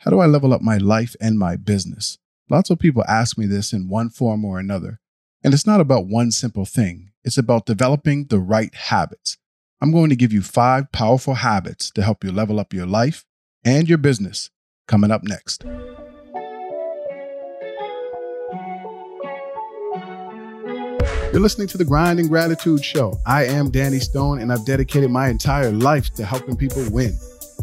How do I level up my life and my business? Lots of people ask me this in one form or another. And it's not about one simple thing, it's about developing the right habits. I'm going to give you five powerful habits to help you level up your life and your business coming up next. You're listening to the Grind and Gratitude Show. I am Danny Stone, and I've dedicated my entire life to helping people win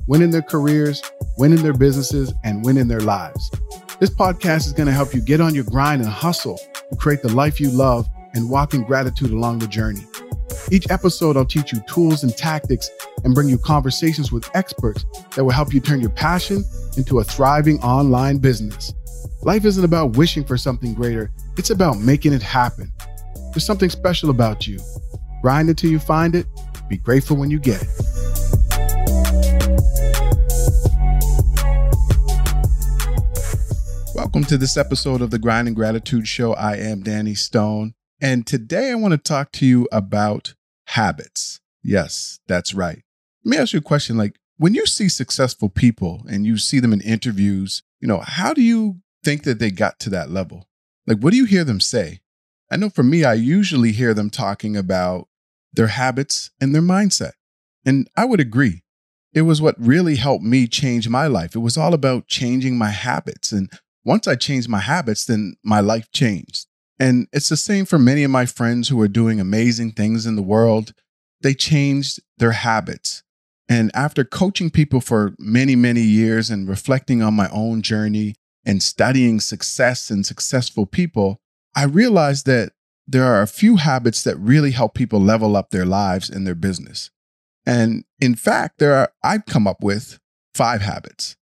win in their careers, winning their businesses, and winning their lives. This podcast is going to help you get on your grind and hustle to create the life you love and walk in gratitude along the journey. Each episode, I'll teach you tools and tactics and bring you conversations with experts that will help you turn your passion into a thriving online business. Life isn't about wishing for something greater, it's about making it happen. There's something special about you. Grind until you find it, be grateful when you get it. Welcome to this episode of the Grind and Gratitude Show. I am Danny Stone. And today I want to talk to you about habits. Yes, that's right. Let me ask you a question like, when you see successful people and you see them in interviews, you know, how do you think that they got to that level? Like, what do you hear them say? I know for me, I usually hear them talking about their habits and their mindset. And I would agree. It was what really helped me change my life. It was all about changing my habits and once I changed my habits, then my life changed. And it's the same for many of my friends who are doing amazing things in the world. They changed their habits. And after coaching people for many, many years and reflecting on my own journey and studying success and successful people, I realized that there are a few habits that really help people level up their lives and their business. And in fact, there are, I've come up with five habits.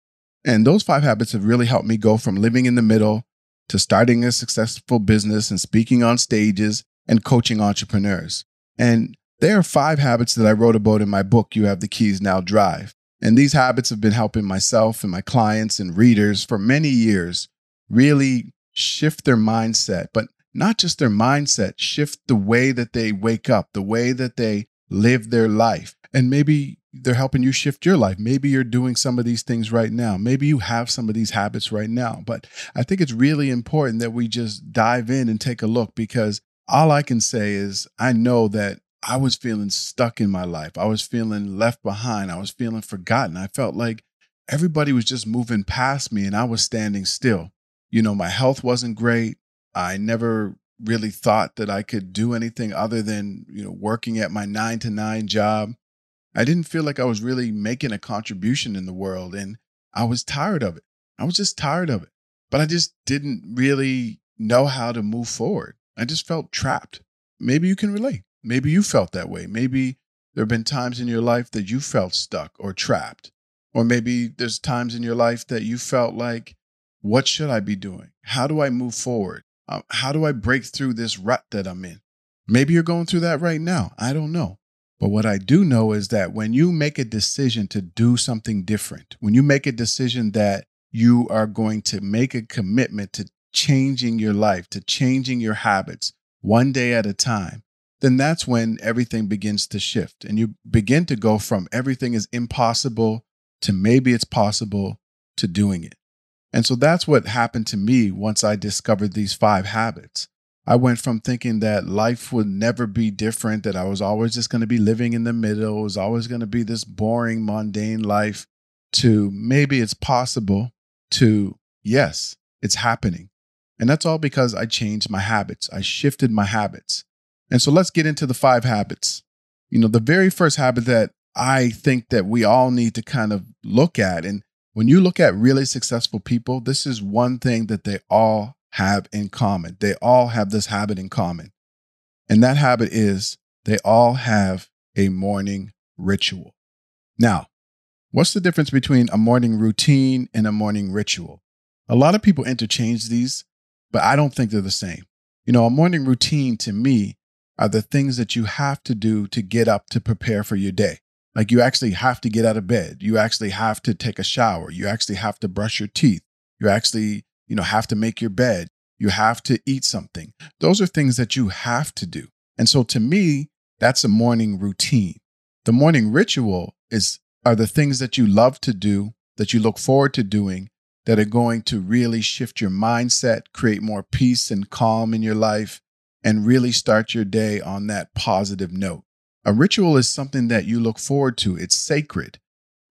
And those five habits have really helped me go from living in the middle to starting a successful business and speaking on stages and coaching entrepreneurs. And there are five habits that I wrote about in my book, You Have the Keys Now Drive. And these habits have been helping myself and my clients and readers for many years really shift their mindset, but not just their mindset, shift the way that they wake up, the way that they live their life. And maybe they're helping you shift your life. Maybe you're doing some of these things right now. Maybe you have some of these habits right now. But I think it's really important that we just dive in and take a look because all I can say is I know that I was feeling stuck in my life. I was feeling left behind. I was feeling forgotten. I felt like everybody was just moving past me and I was standing still. You know, my health wasn't great. I never really thought that I could do anything other than, you know, working at my 9 to 9 job I didn't feel like I was really making a contribution in the world. And I was tired of it. I was just tired of it. But I just didn't really know how to move forward. I just felt trapped. Maybe you can relate. Maybe you felt that way. Maybe there have been times in your life that you felt stuck or trapped. Or maybe there's times in your life that you felt like, what should I be doing? How do I move forward? Uh, how do I break through this rut that I'm in? Maybe you're going through that right now. I don't know. But what I do know is that when you make a decision to do something different, when you make a decision that you are going to make a commitment to changing your life, to changing your habits one day at a time, then that's when everything begins to shift. And you begin to go from everything is impossible to maybe it's possible to doing it. And so that's what happened to me once I discovered these five habits. I went from thinking that life would never be different, that I was always just going to be living in the middle, it was always going to be this boring, mundane life, to maybe it's possible, to yes, it's happening. And that's all because I changed my habits. I shifted my habits. And so let's get into the five habits. You know, the very first habit that I think that we all need to kind of look at, and when you look at really successful people, this is one thing that they all have in common. They all have this habit in common. And that habit is they all have a morning ritual. Now, what's the difference between a morning routine and a morning ritual? A lot of people interchange these, but I don't think they're the same. You know, a morning routine to me are the things that you have to do to get up to prepare for your day. Like you actually have to get out of bed. You actually have to take a shower. You actually have to brush your teeth. You actually you know, have to make your bed. You have to eat something. Those are things that you have to do. And so to me, that's a morning routine. The morning ritual is are the things that you love to do, that you look forward to doing, that are going to really shift your mindset, create more peace and calm in your life, and really start your day on that positive note. A ritual is something that you look forward to. It's sacred.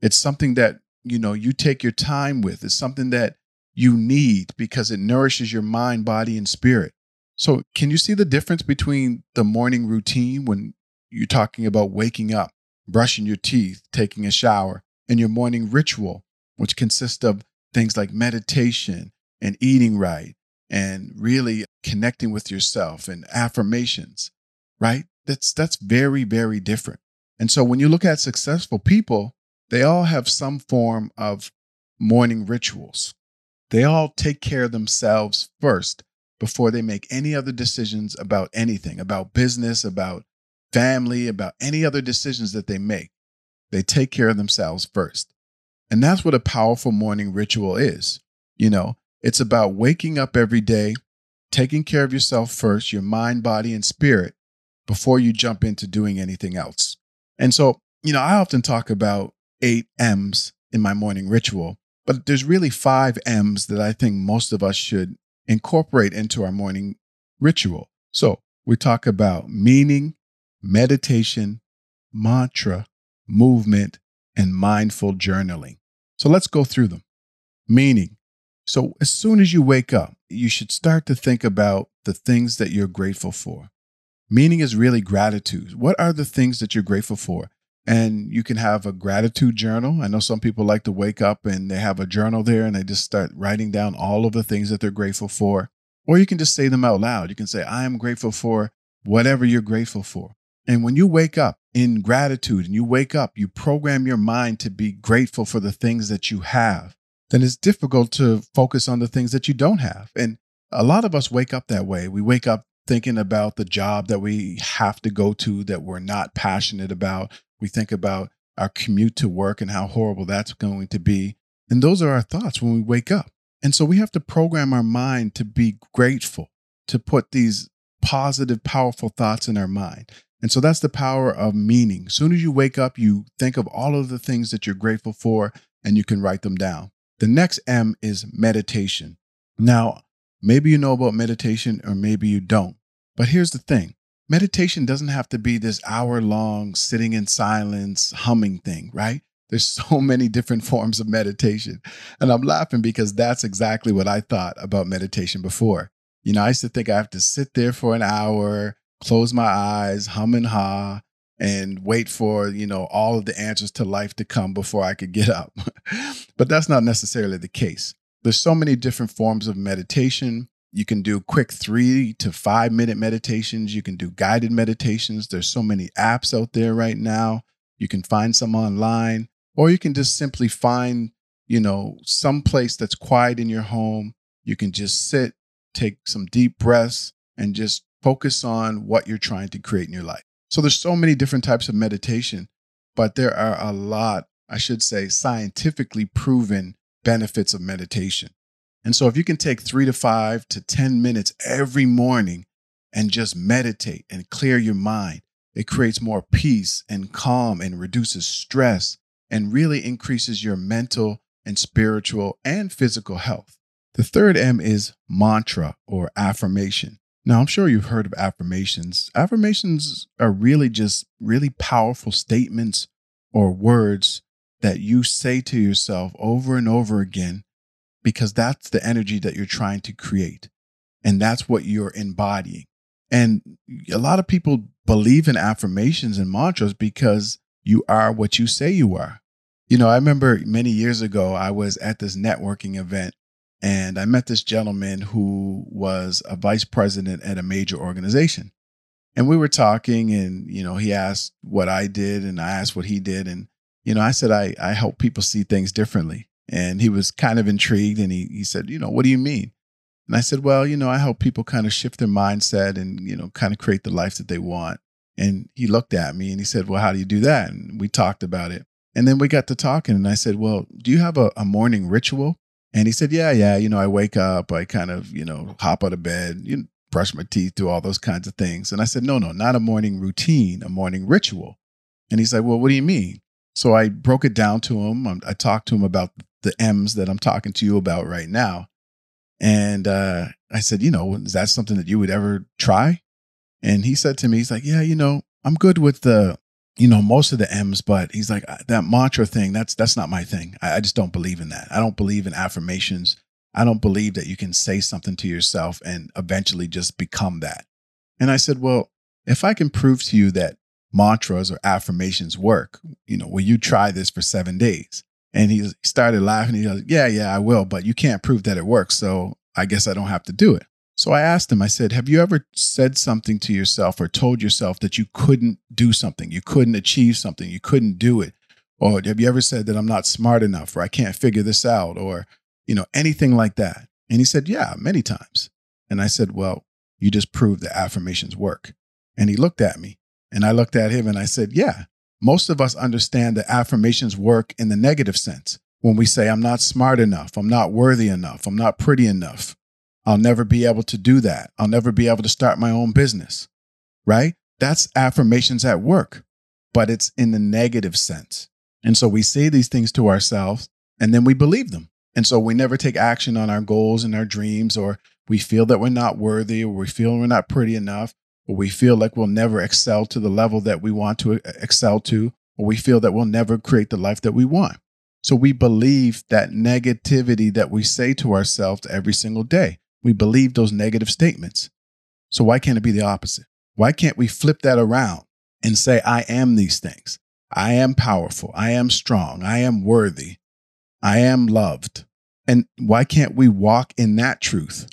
It's something that, you know, you take your time with. It's something that you need because it nourishes your mind, body, and spirit. So, can you see the difference between the morning routine when you're talking about waking up, brushing your teeth, taking a shower, and your morning ritual, which consists of things like meditation and eating right and really connecting with yourself and affirmations, right? That's that's very very different. And so when you look at successful people, they all have some form of morning rituals. They all take care of themselves first before they make any other decisions about anything, about business, about family, about any other decisions that they make. They take care of themselves first. And that's what a powerful morning ritual is. You know, it's about waking up every day, taking care of yourself first, your mind, body, and spirit, before you jump into doing anything else. And so, you know, I often talk about eight M's in my morning ritual. But there's really five M's that I think most of us should incorporate into our morning ritual. So we talk about meaning, meditation, mantra, movement, and mindful journaling. So let's go through them. Meaning. So as soon as you wake up, you should start to think about the things that you're grateful for. Meaning is really gratitude. What are the things that you're grateful for? And you can have a gratitude journal. I know some people like to wake up and they have a journal there and they just start writing down all of the things that they're grateful for. Or you can just say them out loud. You can say, I am grateful for whatever you're grateful for. And when you wake up in gratitude and you wake up, you program your mind to be grateful for the things that you have, then it's difficult to focus on the things that you don't have. And a lot of us wake up that way. We wake up thinking about the job that we have to go to that we're not passionate about. We think about our commute to work and how horrible that's going to be. And those are our thoughts when we wake up. And so we have to program our mind to be grateful, to put these positive, powerful thoughts in our mind. And so that's the power of meaning. As soon as you wake up, you think of all of the things that you're grateful for and you can write them down. The next M is meditation. Now, maybe you know about meditation or maybe you don't. But here's the thing meditation doesn't have to be this hour long sitting in silence, humming thing, right? There's so many different forms of meditation. And I'm laughing because that's exactly what I thought about meditation before. You know, I used to think I have to sit there for an hour, close my eyes, hum and ha, and wait for, you know, all of the answers to life to come before I could get up. but that's not necessarily the case. There's so many different forms of meditation. You can do quick three to five minute meditations. You can do guided meditations. There's so many apps out there right now. You can find some online, or you can just simply find, you know, some place that's quiet in your home. You can just sit, take some deep breaths, and just focus on what you're trying to create in your life. So there's so many different types of meditation, but there are a lot, I should say, scientifically proven benefits of meditation. And so if you can take three to five to 10 minutes every morning and just meditate and clear your mind, it creates more peace and calm and reduces stress and really increases your mental and spiritual and physical health. The third M is mantra or affirmation. Now, I'm sure you've heard of affirmations. Affirmations are really just really powerful statements or words that you say to yourself over and over again because that's the energy that you're trying to create. And that's what you're embodying. And a lot of people believe in affirmations and mantras because you are what you say you are. You know, I remember many years ago, I was at this networking event and I met this gentleman who was a vice president at a major organization. And we were talking, and, you know, he asked what I did, and I asked what he did. And, you know, I said, I, I help people see things differently. And he was kind of intrigued and he, he said, You know, what do you mean? And I said, Well, you know, I help people kind of shift their mindset and, you know, kind of create the life that they want. And he looked at me and he said, Well, how do you do that? And we talked about it. And then we got to talking and I said, Well, do you have a, a morning ritual? And he said, Yeah, yeah. You know, I wake up, I kind of, you know, hop out of bed, you know, brush my teeth, do all those kinds of things. And I said, No, no, not a morning routine, a morning ritual. And he's like, Well, what do you mean? So I broke it down to him. Um, I talked to him about the M's that I'm talking to you about right now. And uh, I said, you know, is that something that you would ever try? And he said to me, he's like, yeah, you know, I'm good with the, you know, most of the M's, but he's like, that mantra thing, that's that's not my thing. I, I just don't believe in that. I don't believe in affirmations. I don't believe that you can say something to yourself and eventually just become that. And I said, well, if I can prove to you that mantras or affirmations work, you know, will you try this for seven days? And he started laughing. He goes, yeah, yeah, I will, but you can't prove that it works. So I guess I don't have to do it. So I asked him, I said, Have you ever said something to yourself or told yourself that you couldn't do something, you couldn't achieve something, you couldn't do it? Or have you ever said that I'm not smart enough or I can't figure this out or, you know, anything like that? And he said, Yeah, many times. And I said, Well, you just proved that affirmations work. And he looked at me and I looked at him and I said, Yeah, most of us understand that affirmations work in the negative sense. When we say, I'm not smart enough, I'm not worthy enough, I'm not pretty enough, I'll never be able to do that, I'll never be able to start my own business, right? That's affirmations at work, but it's in the negative sense. And so we say these things to ourselves and then we believe them. And so we never take action on our goals and our dreams, or we feel that we're not worthy, or we feel we're not pretty enough, or we feel like we'll never excel to the level that we want to uh, excel to, or we feel that we'll never create the life that we want. So we believe that negativity that we say to ourselves every single day. We believe those negative statements. So why can't it be the opposite? Why can't we flip that around and say, I am these things? I am powerful. I am strong. I am worthy. I am loved. And why can't we walk in that truth?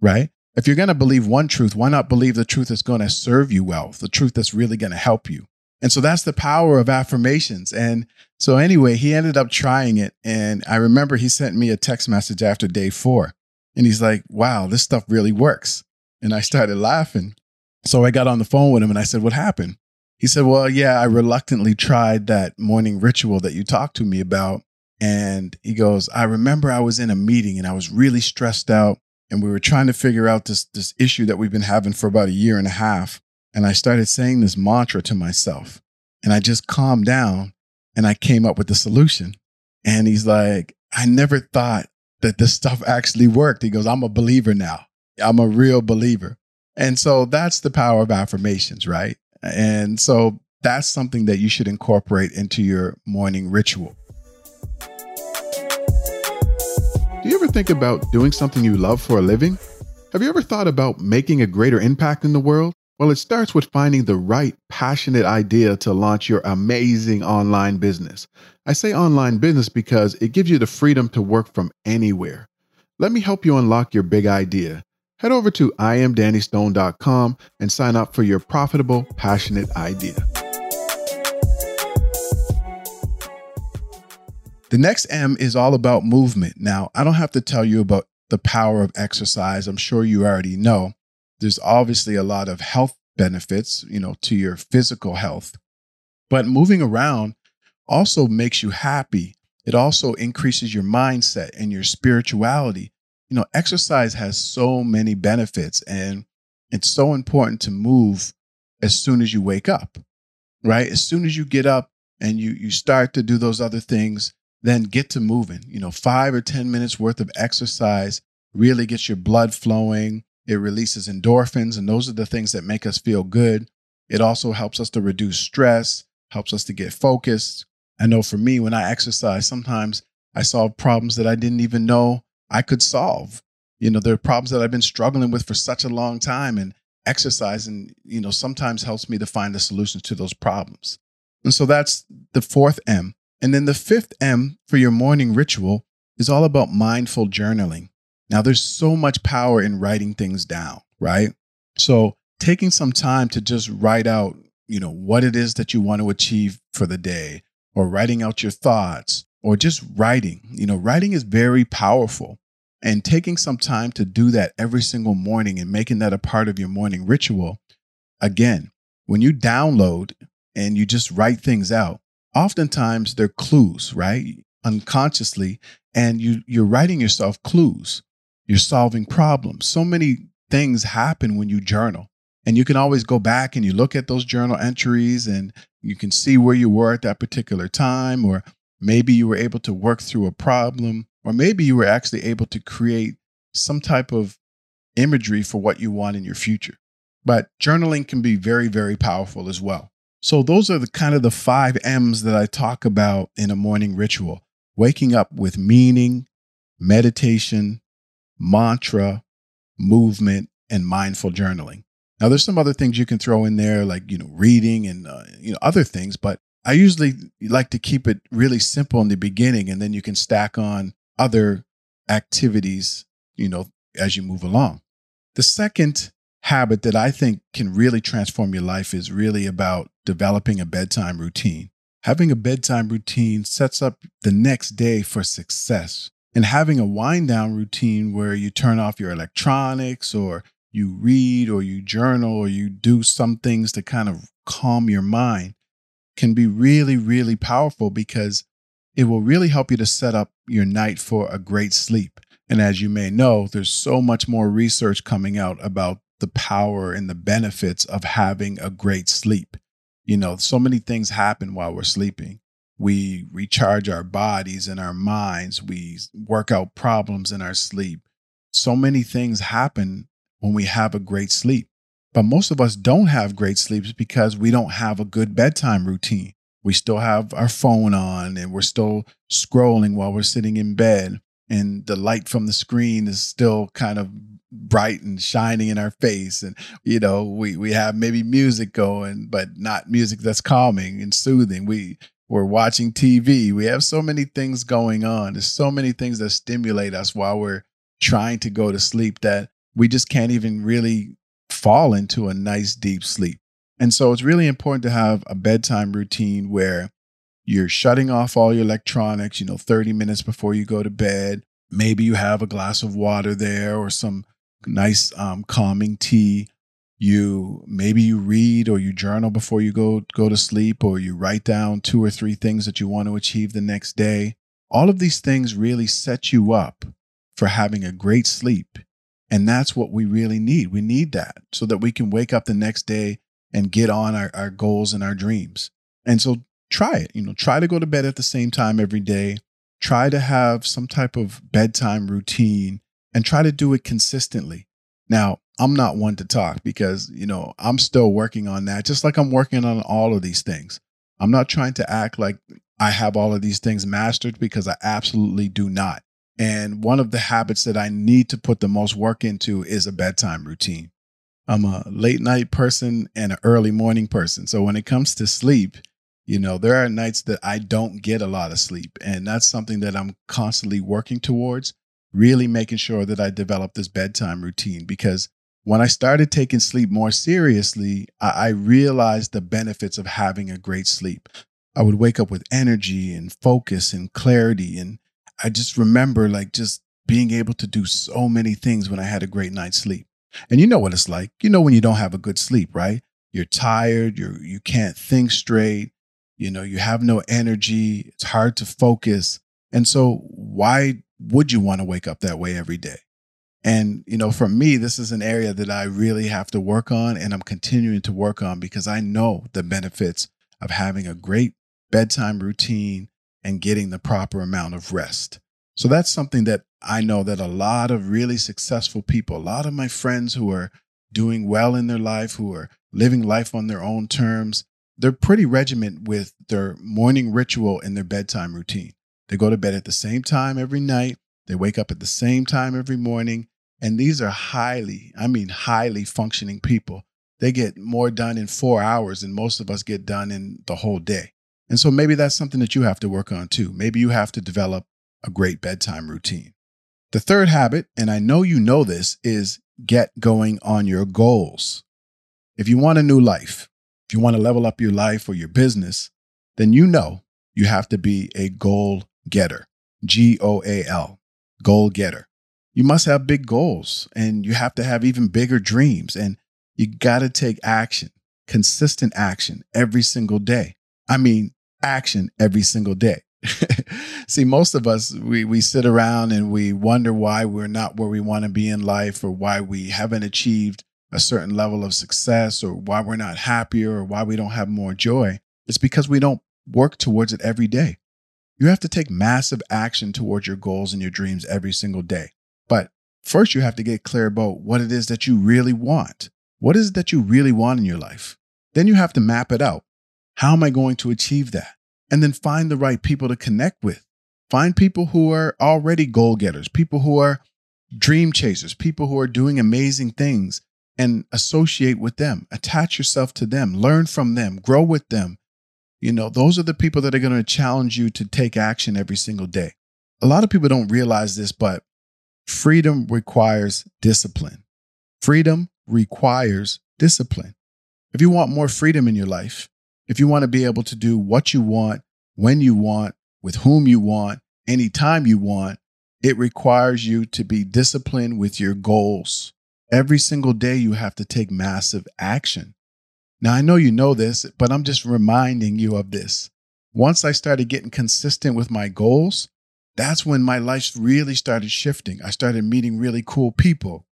Right? If you're going to believe one truth, why not believe the truth that's going to serve you well, the truth that's really going to help you? And so that's the power of affirmations. And so, anyway, he ended up trying it. And I remember he sent me a text message after day four. And he's like, wow, this stuff really works. And I started laughing. So I got on the phone with him and I said, what happened? He said, well, yeah, I reluctantly tried that morning ritual that you talked to me about. And he goes, I remember I was in a meeting and I was really stressed out and we were trying to figure out this this issue that we've been having for about a year and a half and i started saying this mantra to myself and i just calmed down and i came up with the solution. And he's like i never thought that this stuff actually worked. He goes i'm a believer now. I'm a real believer. And so that's the power of affirmations right? And so that's something that you should incorporate into your morning ritual Do you ever think about doing something you love for a living? Have you ever thought about making a greater impact in the world? Well, it starts with finding the right passionate idea to launch your amazing online business. I say online business because it gives you the freedom to work from anywhere. Let me help you unlock your big idea. Head over to iamdannystone.com and sign up for your profitable, passionate idea. The next M is all about movement. Now, I don't have to tell you about the power of exercise. I'm sure you already know. There's obviously a lot of health benefits, you know, to your physical health. But moving around also makes you happy. It also increases your mindset and your spirituality. You know, exercise has so many benefits and it's so important to move as soon as you wake up. Right? As soon as you get up and you you start to do those other things, then get to moving. You know, five or 10 minutes worth of exercise really gets your blood flowing. It releases endorphins, and those are the things that make us feel good. It also helps us to reduce stress, helps us to get focused. I know for me, when I exercise, sometimes I solve problems that I didn't even know I could solve. You know, there are problems that I've been struggling with for such a long time, and exercising, you know, sometimes helps me to find the solutions to those problems. And so that's the fourth M and then the fifth M for your morning ritual is all about mindful journaling. Now, there's so much power in writing things down, right? So, taking some time to just write out, you know, what it is that you want to achieve for the day, or writing out your thoughts, or just writing. You know, writing is very powerful. And taking some time to do that every single morning and making that a part of your morning ritual, again, when you download and you just write things out, oftentimes they're clues, right? Unconsciously, and you you're writing yourself clues. You're solving problems. So many things happen when you journal. And you can always go back and you look at those journal entries and you can see where you were at that particular time or Maybe you were able to work through a problem, or maybe you were actually able to create some type of imagery for what you want in your future. But journaling can be very, very powerful as well. So those are the kind of the five M's that I talk about in a morning ritual. Waking up with meaning, meditation, mantra, movement, and mindful journaling. Now, there's some other things you can throw in there, like you know, reading and uh, you know other things. But I usually like to keep it really simple in the beginning, and then you can stack on other activities, you know, as you move along. The second habit that I think can really transform your life is really about developing a bedtime routine. Having a bedtime routine sets up the next day for success. And having a wind down routine where you turn off your electronics or you read or you journal or you do some things to kind of calm your mind can be really, really powerful because it will really help you to set up your night for a great sleep. And as you may know, there's so much more research coming out about the power and the benefits of having a great sleep. You know, so many things happen while we're sleeping. We recharge our bodies and our minds. We work out problems in our sleep. So many things happen when we have a great sleep. But most of us don't have great sleeps because we don't have a good bedtime routine. We still have our phone on and we're still scrolling while we're sitting in bed. And the light from the screen is still kind of bright and shining in our face. And, you know, we, we have maybe music going, but not music that's calming and soothing. We, we're watching TV. We have so many things going on. There's so many things that stimulate us while we're trying to go to sleep that we just can't even really fall into a nice deep sleep. And so it's really important to have a bedtime routine where you're shutting off all your electronics, you know, 30 minutes before you go to bed. Maybe you have a glass of water there or some nice um, calming tea. You maybe you read or you journal before you go go to sleep, or you write down two or three things that you want to achieve the next day. All of these things really set you up for having a great sleep and that's what we really need. We need that so that we can wake up the next day and get on our, our goals and our dreams. And so try it. You know, try to go to bed at the same time every day. Try to have some type of bedtime routine and try to do it consistently. Now, I'm not one to talk because, you know, I'm still working on that, just like I'm working on all of these things. I'm not trying to act like I have all of these things mastered because I absolutely do not. And one of the habits that I need to put the most work into is a bedtime routine. I'm a late night person and an early morning person. So when it comes to sleep, you know, there are nights that I don't get a lot of sleep. And that's something that I'm constantly working towards, really making sure that I develop this bedtime routine. Because when I started taking sleep more seriously, I, realized the benefits of having a great sleep. I would wake up with energy and focus and clarity and I just remember like just being able to do so many things when I had a great night's sleep. And you know what it's like. You know when you don't have a good sleep, right? You're tired, you're you can't think straight, you know, you have no energy, it's hard to focus. And so why would you want to wake up that way every day? And you know, for me, this is an area that I really have to work on and I'm continuing to work on because I know the benefits of having a great bedtime routine and getting the proper amount of rest. So that's something that I know that a lot of really successful people, a lot of my friends who are doing well in their life, who are living life on their own terms, they're pretty regiment with their morning ritual and their bedtime routine. They go to bed at the same time every night, they wake up at the same time every morning. And these are highly, I mean, highly functioning people. They get more done in four hours than most of us get done in the whole day. And so maybe that's something that you have to work on too. Maybe you have to develop a great bedtime routine. The third habit, and I know you know this, is get going on your goals. If you want a new life, if you want to level up your life or your business, then you know you have to be a goal getter. G O A L, goal getter. You must have big goals and you have to have even bigger dreams. And you got to take action, consistent action every single day. I mean, action every single day. See, most of us, we, we sit around and we wonder why we're not where we want to be in life or why we haven't achieved a certain level of success or why we're not happier or why we don't have more joy. It's because we don't work towards it every day. You have to take massive action towards your goals and your dreams every single day. But first, you have to get clear about what it is that you really want. What is it that you really want in your life? Then you have to map it out. How am I going to achieve that? And then find the right people to connect with. Find people who are already goal getters, people who are dream chasers, people who are doing amazing things and associate with them, attach yourself to them, learn from them, grow with them. You know, those are the people that are going to challenge you to take action every single day. A lot of people don't realize this, but freedom requires discipline. Freedom requires discipline. If you want more freedom in your life, if you want to be able to do what you want, when you want, with whom you want, anytime you want, it requires you to be disciplined with your goals. Every single day, you have to take massive action. Now, I know you know this, but I'm just reminding you of this. Once I started getting consistent with my goals, that's when my life really started shifting. I started meeting really cool people.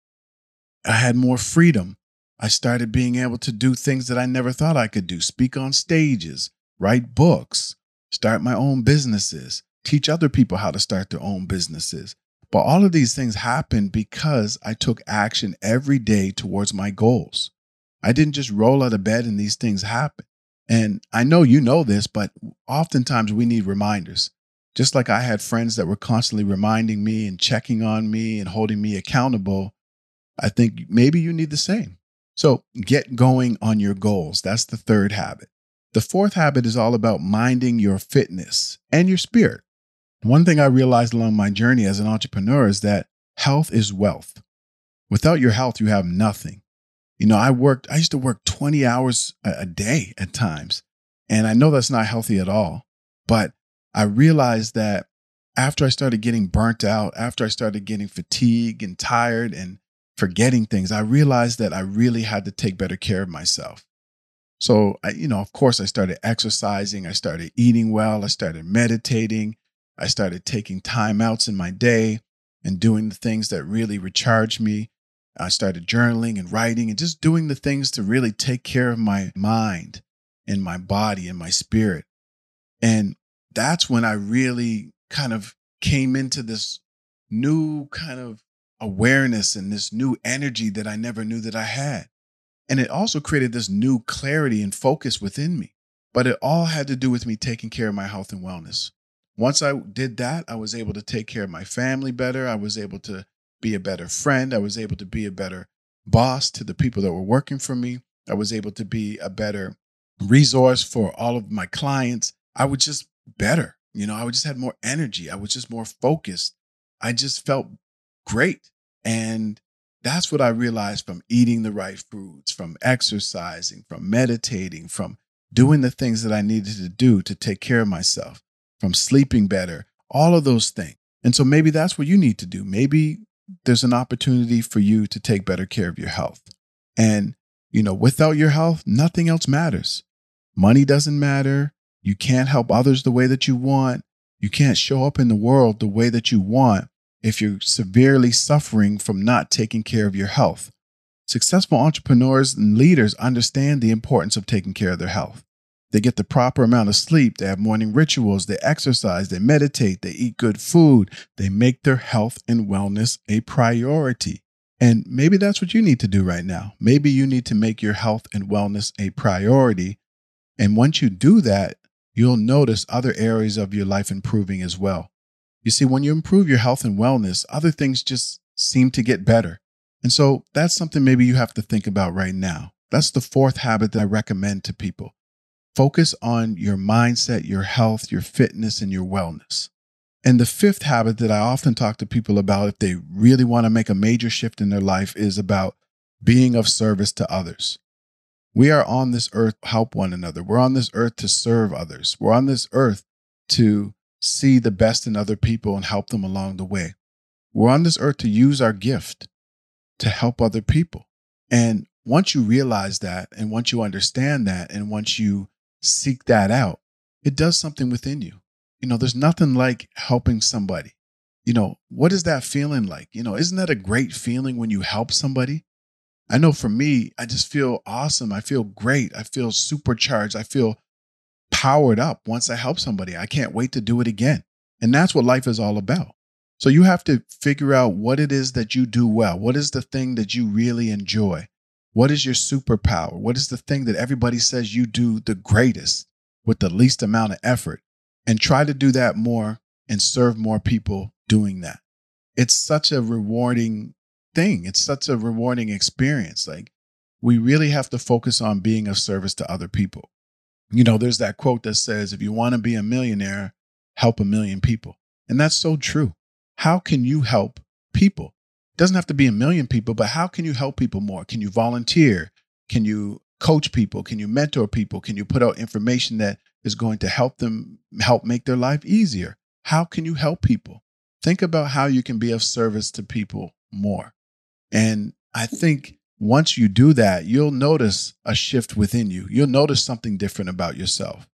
I had more freedom. I started being able to do things that I never thought I could do speak on stages, write books, start my own businesses, teach other people how to start their own businesses. But all of these things happened because I took action every day towards my goals. I didn't just roll out of bed and these things happen. And I know you know this, but oftentimes we need reminders. Just like I had friends that were constantly reminding me and checking on me and holding me accountable, I think maybe you need the same. So get going on your goals. That's the third habit. The fourth habit is all about minding your fitness and your spirit. One thing I realized along my journey as an entrepreneur is that health is wealth. Without your health, you have nothing. You know, I worked, I used to work 20 hours a day at times. And I know that's not healthy at all. But I realized that after I started getting burnt out, after I started getting fatigued and tired and forgetting things, I realized that I really had to take better care of myself. So, I, you know, of course, I started exercising, I started eating well, I started meditating, I started taking time outs in my day and doing the things that really recharge me. I started journaling and writing and just doing the things to really take care of my mind and my body and my spirit. And that's when I really kind of came into this new kind of awareness and this new energy that I never knew that I had. And it also created this new clarity and focus within me. But it all had to do with me taking care of my health and wellness. Once I did that, I was able to take care of my family better. I was able to be a better friend. I was able to be a better boss to the people that were working for me. I was able to be a better resource for all of my clients. I was just better. You know, I just had more energy. I was just more focused. I just felt great. And that's what I realized from eating the right foods, from exercising, from meditating, from doing the things that I needed to do to take care of myself from sleeping better, all of those things. And so maybe that's what you need to do. Maybe there's an opportunity for you to take better care of your health. And, you know, without your health, nothing else matters. Money doesn't matter. You can't help others the way that you want. You can't show up in the world the way that you want if you're severely suffering from not taking care of your health. Successful entrepreneurs and leaders understand the importance of taking care of their health. They get the proper amount of sleep. They have morning rituals. They exercise. They meditate. They eat good food. They make their health and wellness a priority. And maybe that's what you need to do right now. Maybe you need to make your health and wellness a priority. And once you do that, you'll notice other areas of your life improving as well. You see, when you improve your health and wellness, other things just seem to get better. And so that's something maybe you have to think about right now. That's the fourth habit that I recommend to people. Focus on your mindset, your health, your fitness, and your wellness. And the fifth habit that I often talk to people about if they really want to make a major shift in their life is about being of service to others. We are on this earth to help one another. We're on this earth to serve others. We're on this earth to see the best in other people and help them along the way. We're on this earth to use our gift to help other people. And once you realize that, and once you understand that, and once you seek that out, it does something within you. You know, there's nothing like helping somebody. You know, what is that feeling like? You know, isn't that a great feeling when you help somebody? I know for me, I just feel awesome. I feel great. I feel supercharged. I feel powered up once I help somebody. I can't wait to do it again. And that's what life is all about. So you have to figure out what it is that you do well. What is the thing that you really enjoy? What is your superpower? What is the thing that everybody says you do the greatest with the least amount of effort? And try to do that more and serve more people doing that. It's such a rewarding thing. It's such a rewarding experience. Like we really have to focus on being of service to other people. You know, there's that quote that says, if you want to be a millionaire, help a million people. And that's so true. How can you help people? Doesn't have to be a million people, but how can you help people more? Can you volunteer? Can you coach people? Can you mentor people? Can you put out information that is going to help them help make their life easier? How can you help people? Think about how you can be of service to people more. And I think once you do that, you'll notice a shift within you. You'll notice something different about yourself.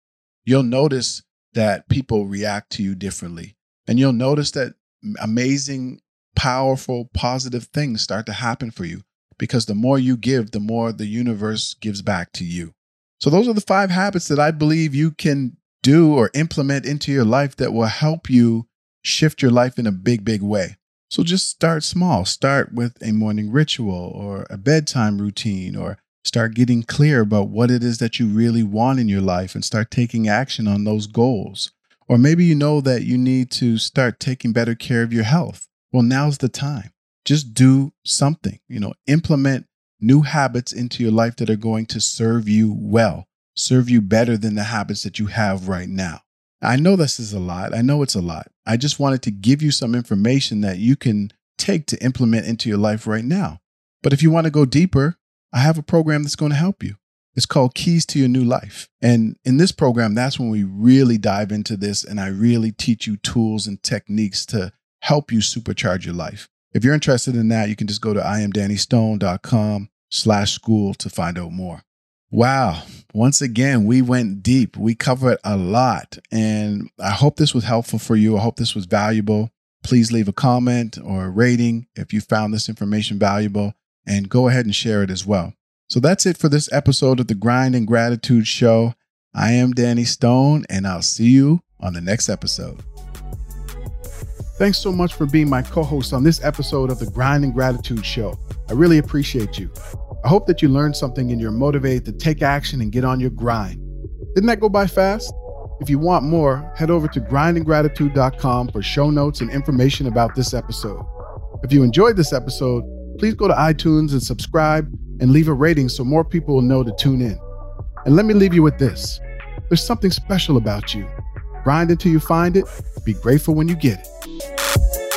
You'll notice that people react to you differently. And you'll notice that amazing, powerful, positive things start to happen for you because the more you give, the more the universe gives back to you. So, those are the five habits that I believe you can do or implement into your life that will help you shift your life in a big, big way. So just start small. Start with a morning ritual or a bedtime routine, or start getting clear about what it is that you really want in your life and start taking action on those goals. Or maybe you know that you need to start taking better care of your health. Well, now's the time. Just do something, you know, implement new habits into your life that are going to serve you well, serve you better than the habits that you have right now. I know this is a lot. I know it's a lot. I just wanted to give you some information that you can take to implement into your life right now. But if you want to go deeper, I have a program that's going to help you. It's called Keys to Your New Life. And in this program, that's when we really dive into this and I really teach you tools and techniques to help you supercharge your life. If you're interested in that, you can just go to iamdannystone.com slash school to find out more. Wow. Once again, we went deep. We covered a lot. And I hope this was helpful for you. I hope this was valuable. Please leave a comment or a rating if you found this information valuable and go ahead and share it as well. So that's it for this episode of the Grind and Gratitude Show. I am Danny Stone, and I'll see you on the next episode. Thanks so much for being my co host on this episode of the Grind and Gratitude Show. I really appreciate you. I hope that you learned something and you're motivated to take action and get on your grind. Didn't that go by fast? If you want more, head over to grindandgratitude.com for show notes and information about this episode. If you enjoyed this episode, please go to iTunes and subscribe and leave a rating so more people will know to tune in. And let me leave you with this there's something special about you. Grind until you find it. Be grateful when you get it.